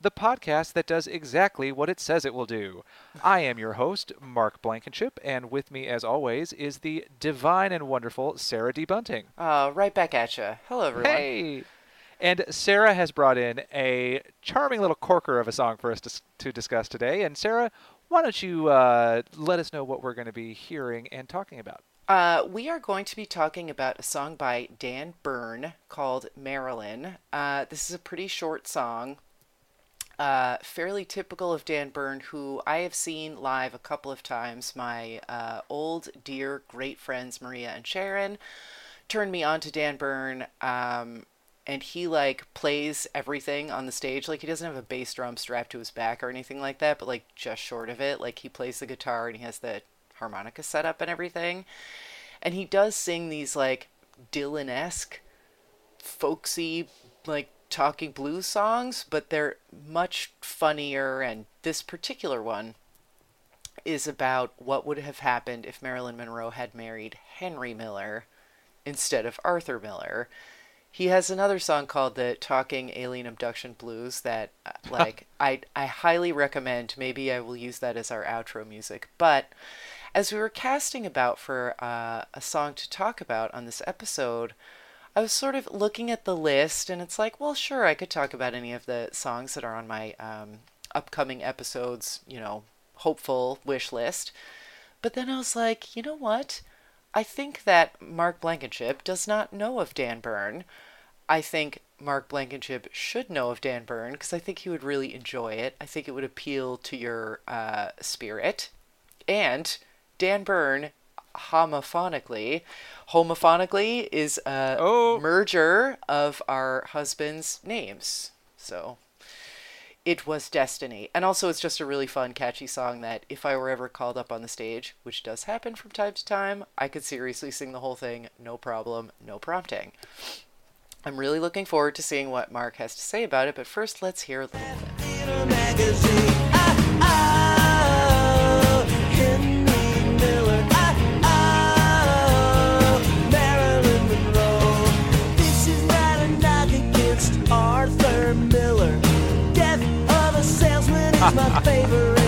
the podcast that does exactly what it says it will do. I am your host, Mark Blankenship, and with me, as always, is the divine and wonderful Sarah D. Bunting. Uh, right back at you. Hello, everyone. Hey! And Sarah has brought in a charming little corker of a song for us to, to discuss today. And Sarah, why don't you uh, let us know what we're going to be hearing and talking about? Uh, we are going to be talking about a song by Dan Bern called Marilyn. Uh, this is a pretty short song, uh, fairly typical of Dan Bern, who I have seen live a couple of times. My uh, old, dear, great friends Maria and Sharon turned me on to Dan Bern. Um, and he like plays everything on the stage. Like he doesn't have a bass drum strapped to his back or anything like that, but like just short of it. Like he plays the guitar and he has the harmonica set up and everything. And he does sing these like Dylan esque, folksy, like talking blues songs, but they're much funnier. And this particular one is about what would have happened if Marilyn Monroe had married Henry Miller instead of Arthur Miller. He has another song called the Talking Alien Abduction Blues that like I I highly recommend. Maybe I will use that as our outro music. But as we were casting about for uh, a song to talk about on this episode, I was sort of looking at the list, and it's like, well, sure, I could talk about any of the songs that are on my um, upcoming episodes, you know, hopeful wish list. But then I was like, you know what? I think that Mark Blankenship does not know of Dan Bern. I think Mark Blankenship should know of Dan Bern because I think he would really enjoy it. I think it would appeal to your uh, spirit. And Dan Bern, homophonically, homophonically is a Oh. merger of our husbands' names. So it was destiny. And also, it's just a really fun, catchy song that if I were ever called up on the stage, which does happen from time to time, I could seriously sing the whole thing, no problem, no prompting. I'm really looking forward to seeing what Mark has to say about it, but first, let's hear a little bit. my favorite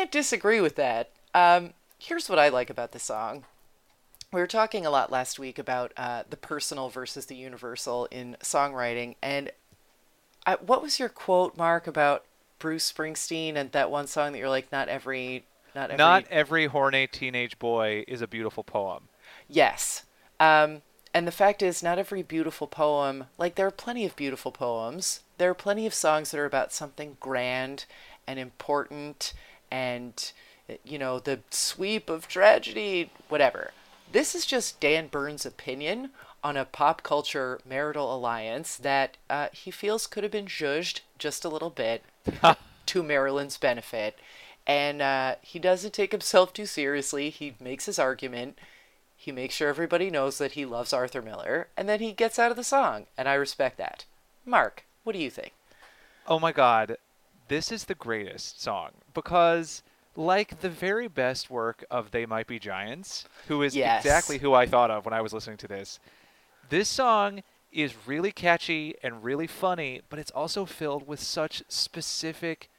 can't disagree with that. Um, here's what I like about the song. We were talking a lot last week about uh, the personal versus the universal in songwriting, and I, what was your quote, Mark, about Bruce Springsteen and that one song that you're like, not every, not every, Not every horny teenage boy is a beautiful poem. Yes. Um, and the fact is, not every beautiful poem, like, there are plenty of beautiful poems. There are plenty of songs that are about something grand and important and, you know, the sweep of tragedy, whatever. This is just Dan Bern's opinion on a pop culture marital alliance that uh, he feels could have been judged just a little bit to Marilyn's benefit. And uh, he doesn't take himself too seriously. He makes his argument. He makes sure everybody knows that he loves Arthur Miller, and then he gets out of the song, and I respect that. Mark, what do you think? Oh my god, this is the greatest song because like the very best work of They Might Be Giants, who is Yes. exactly who I thought of when I was listening to this. This song is really catchy and really funny, but it's also filled with such specific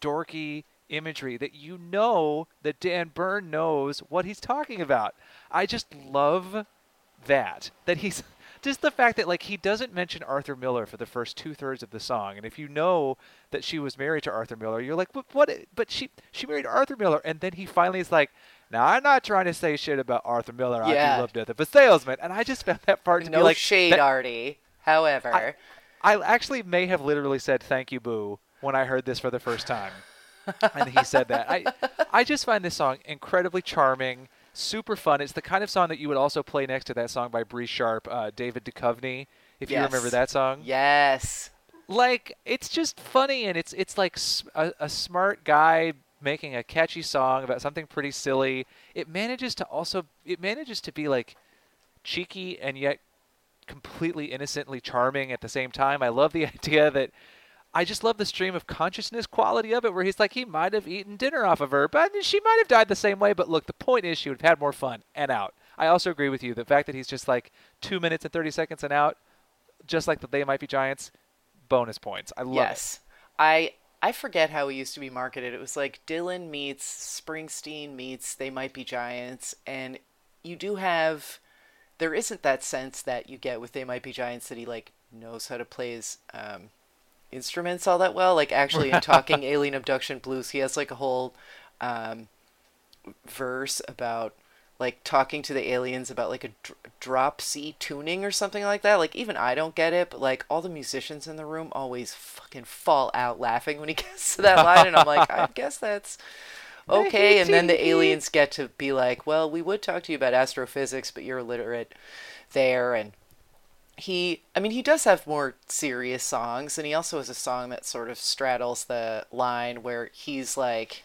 dorky imagery that you know that Dan Bern knows what he's talking about. I just love that that he's just the fact that like he doesn't mention Arthur Miller for the first two thirds of the song, and if you know that she was married to Arthur Miller, you're like, but what? But she she married Arthur Miller, and then he finally is like, now I'm not trying to say shit about Arthur Miller. I Yeah. do love Death of a Salesman, and I just found that part to No be like shade, that- Artie. However, I actually may have literally said thank you, Boo, when I heard this for the first time. and he said that. I I just find this song incredibly charming, super fun. It's the kind of song that you would also play next to that song by Bree Sharp, uh, David Duchovny, if you remember that song. yes. Like it's just funny and it's it's like a smart guy making a catchy song about something pretty silly. It manages to also it manages to be like cheeky and yet completely innocently charming at the same time. I love the idea that I just love the stream of consciousness quality of it where he's like he might have eaten dinner off of her, but she might have died the same way, but look, the point is she would have had more fun and out. I also agree with you. The fact that he's just like 2 minutes and 30 seconds and out just like the They Might Be Giants, bonus points. I love yes. I I forget how it used to be marketed. It was like Dylan meets Springsteen meets They Might Be Giants, and you do have. There isn't that sense that you get with They Might Be Giants that he like knows how to play his um, instruments all that well. Like actually in Talking Alien Abduction Blues, he has like a whole um, verse about like talking to the aliens about like a dr- drop C tuning or something like that. Like even I don't get it, but like all the musicians in the room always fucking fall out laughing when he gets to that line, and I'm like, I guess that's okay. And then the aliens get to be like, well, we would talk to you about astrophysics, but you're illiterate there, and he i mean he does have more serious songs and he also has a song that sort of straddles the line where he's like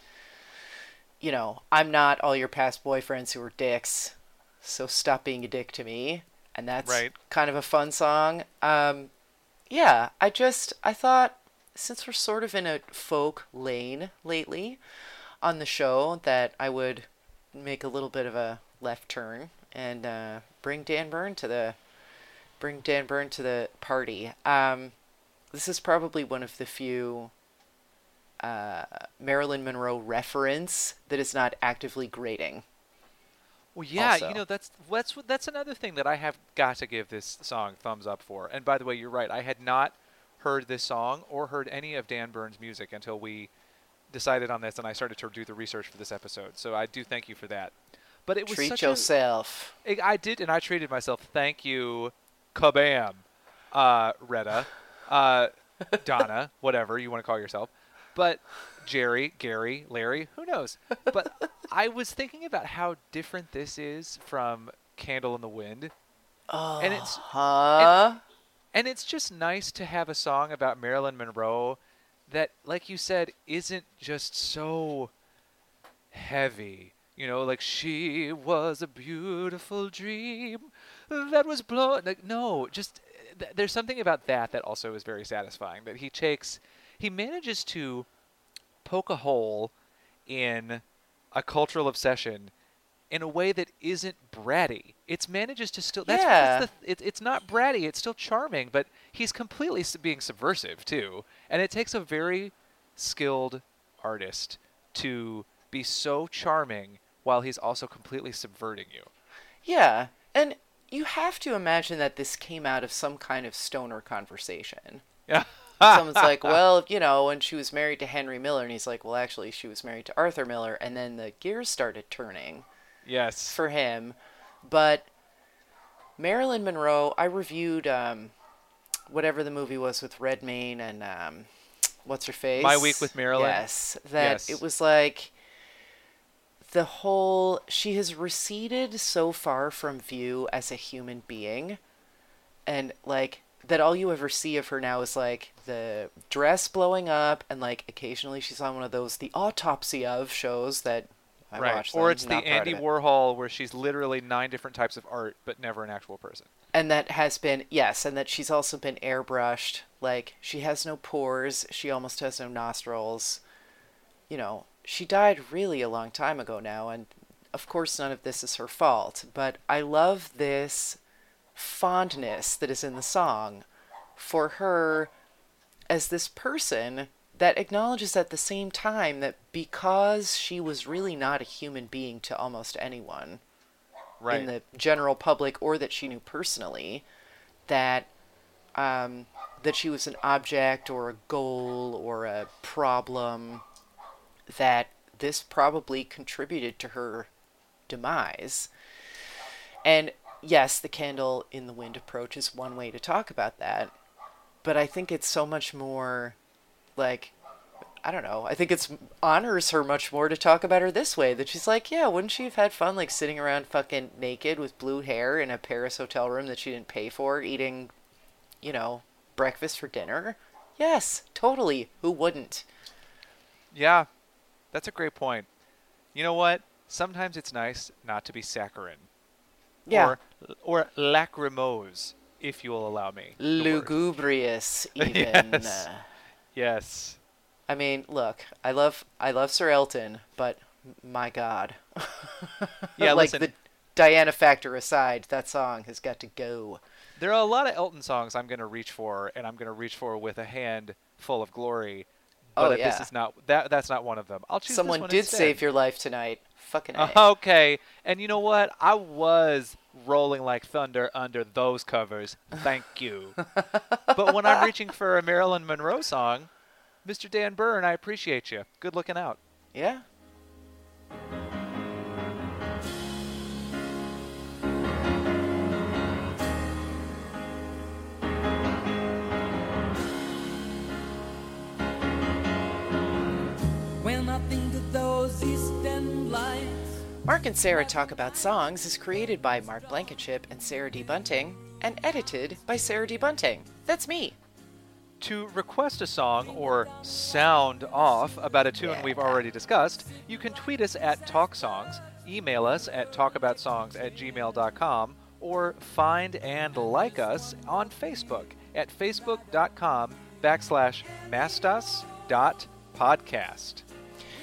you know i'm not all your past boyfriends who were dicks so stop being a dick to me and that's Right. kind of a fun song um yeah i just i thought since we're sort of in a folk lane lately on the show that i would make a little bit of a left turn and uh, bring dan bern to the bring Dan Bern to the party. Um, this is probably one of the few uh, Marilyn Monroe reference that is not actively grating. Well, yeah, also. you know that's that's that's another thing that I have got to give this song thumbs up for. And by the way, you're right. I had not heard this song or heard any of Dan Bern's music until we decided on this, and I started to do the research for this episode. So I do thank you for that. But it was Treat such yourself. a I did, and I treated myself. Thank you, kabam, uh, Retta, uh, Donna, whatever you want to call yourself. But Jerry, Gary, Larry, who knows? But I was thinking about how different this is from Candle in the Wind. Oh, And it's- huh? And it's just nice to have a song about Marilyn Monroe that, like you said, isn't just so heavy. You know, like she was a beautiful dream that was blown. Like, no, just th- there's something about that that also is very satisfying. That he takes, he manages to poke a hole in a cultural obsession in a way that isn't bratty. It's manages to still. That's, Yeah. that's the, it, it's not bratty. It's still charming, but he's completely being subversive too. And it takes a very skilled artist to be so charming while he's also completely subverting you. Yeah, and you have to imagine that this came out of some kind of stoner conversation. Yeah. Someone's like, well, you know, when she was married to Henry Miller, and he's like, well, actually, she was married to Arthur Miller, and then the gears started turning. yes. for him. But Marilyn Monroe, I reviewed um, whatever the movie was with Redmayne and um, what's her face. My Week with Marilyn? Yes, that Yes. it was like the whole. She has receded so far from view as a human being, and like that all you ever see of her now is like the dress blowing up and like occasionally she's on one of those the autopsy of shows that I right. watch Or it's the Andy it. Warhol where she's literally nine different types of art, but never an actual person. and that has been yes and that she's also been airbrushed like she has no pores she almost has no nostrils you know she died really a long time ago now and of course none of this is her fault but i love this fondness that is in the song for her as this person that acknowledges at the same time that because she was really not a human being to almost anyone Right. in the general public or that she knew personally that um, that she was an object or a goal or a problem that this probably contributed to her demise and yes, the candle in the wind approach is one way to talk about that, but I think it's so much more like I don't know. I think it's honors her much more to talk about her this way. That she's like, yeah, wouldn't she have had fun like sitting around fucking naked with blue hair in a Paris hotel room that she didn't pay for, eating, you know, breakfast for dinner? Yes, totally. Who wouldn't? Yeah, that's a great point. You know what? Sometimes it's nice not to be saccharine. Yeah. Or, or lachrymose, if you will allow me. Lugubrious, even. Yes. Yes. I mean, look, I love I love Sir Elton, but my God. Yeah, like listen. the Diana factor aside, that song has got to go. There are a lot of Elton songs I'm going to reach for, and I'm going to reach for with a hand full of glory. Oh, But uh, this yeah. is not that. That's not one of them. I'll choose. this Someone one did instead. save your life tonight. Fucking A. Okay, and you know what? I was rolling like thunder under those covers. Thank you. but when I'm reaching for a Marilyn Monroe song, Mr. Dan Bern, I appreciate you. Good looking out. Yeah. Mark and Sarah Talk About Songs is created by Mark Blankenship and Sarah D. Bunting and edited by Sarah D. Bunting. That's me. To request a song or sound off about a tune Yeah. we've already discussed, you can tweet us at TalkSongs, email us at talkaboutsongs at gmail.com, or find and like us on Facebook at facebook.com backslash mastas.podcast.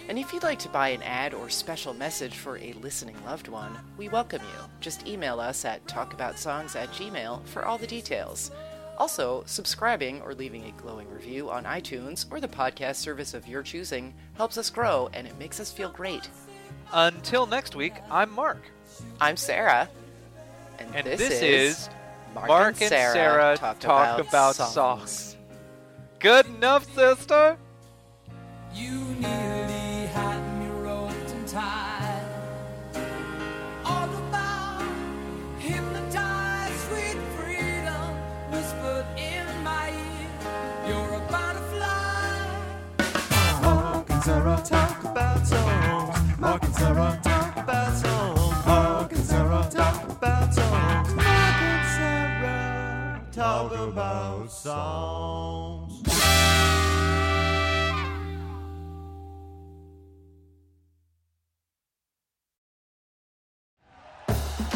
And if you'd like to buy an ad or special message for a listening loved one, we welcome you. Just email us at talkaboutsongs at gmail for all the details. Also, subscribing or leaving a glowing review on iTunes or the podcast service of your choosing helps us grow and it makes us feel great. Until next week, I'm Mark. I'm Sarah. And, And this, this, is is Mark, and Sarah, talk, about, songs. Good enough, sister. Roped. All about hypnotized, sweet freedom whispered in my ear. You're about to fly. Mark and Sarah talk about songs. Mark and Sarah talk about songs. Mark and Sarah talk about songs. Mark and Sarah talk about songs.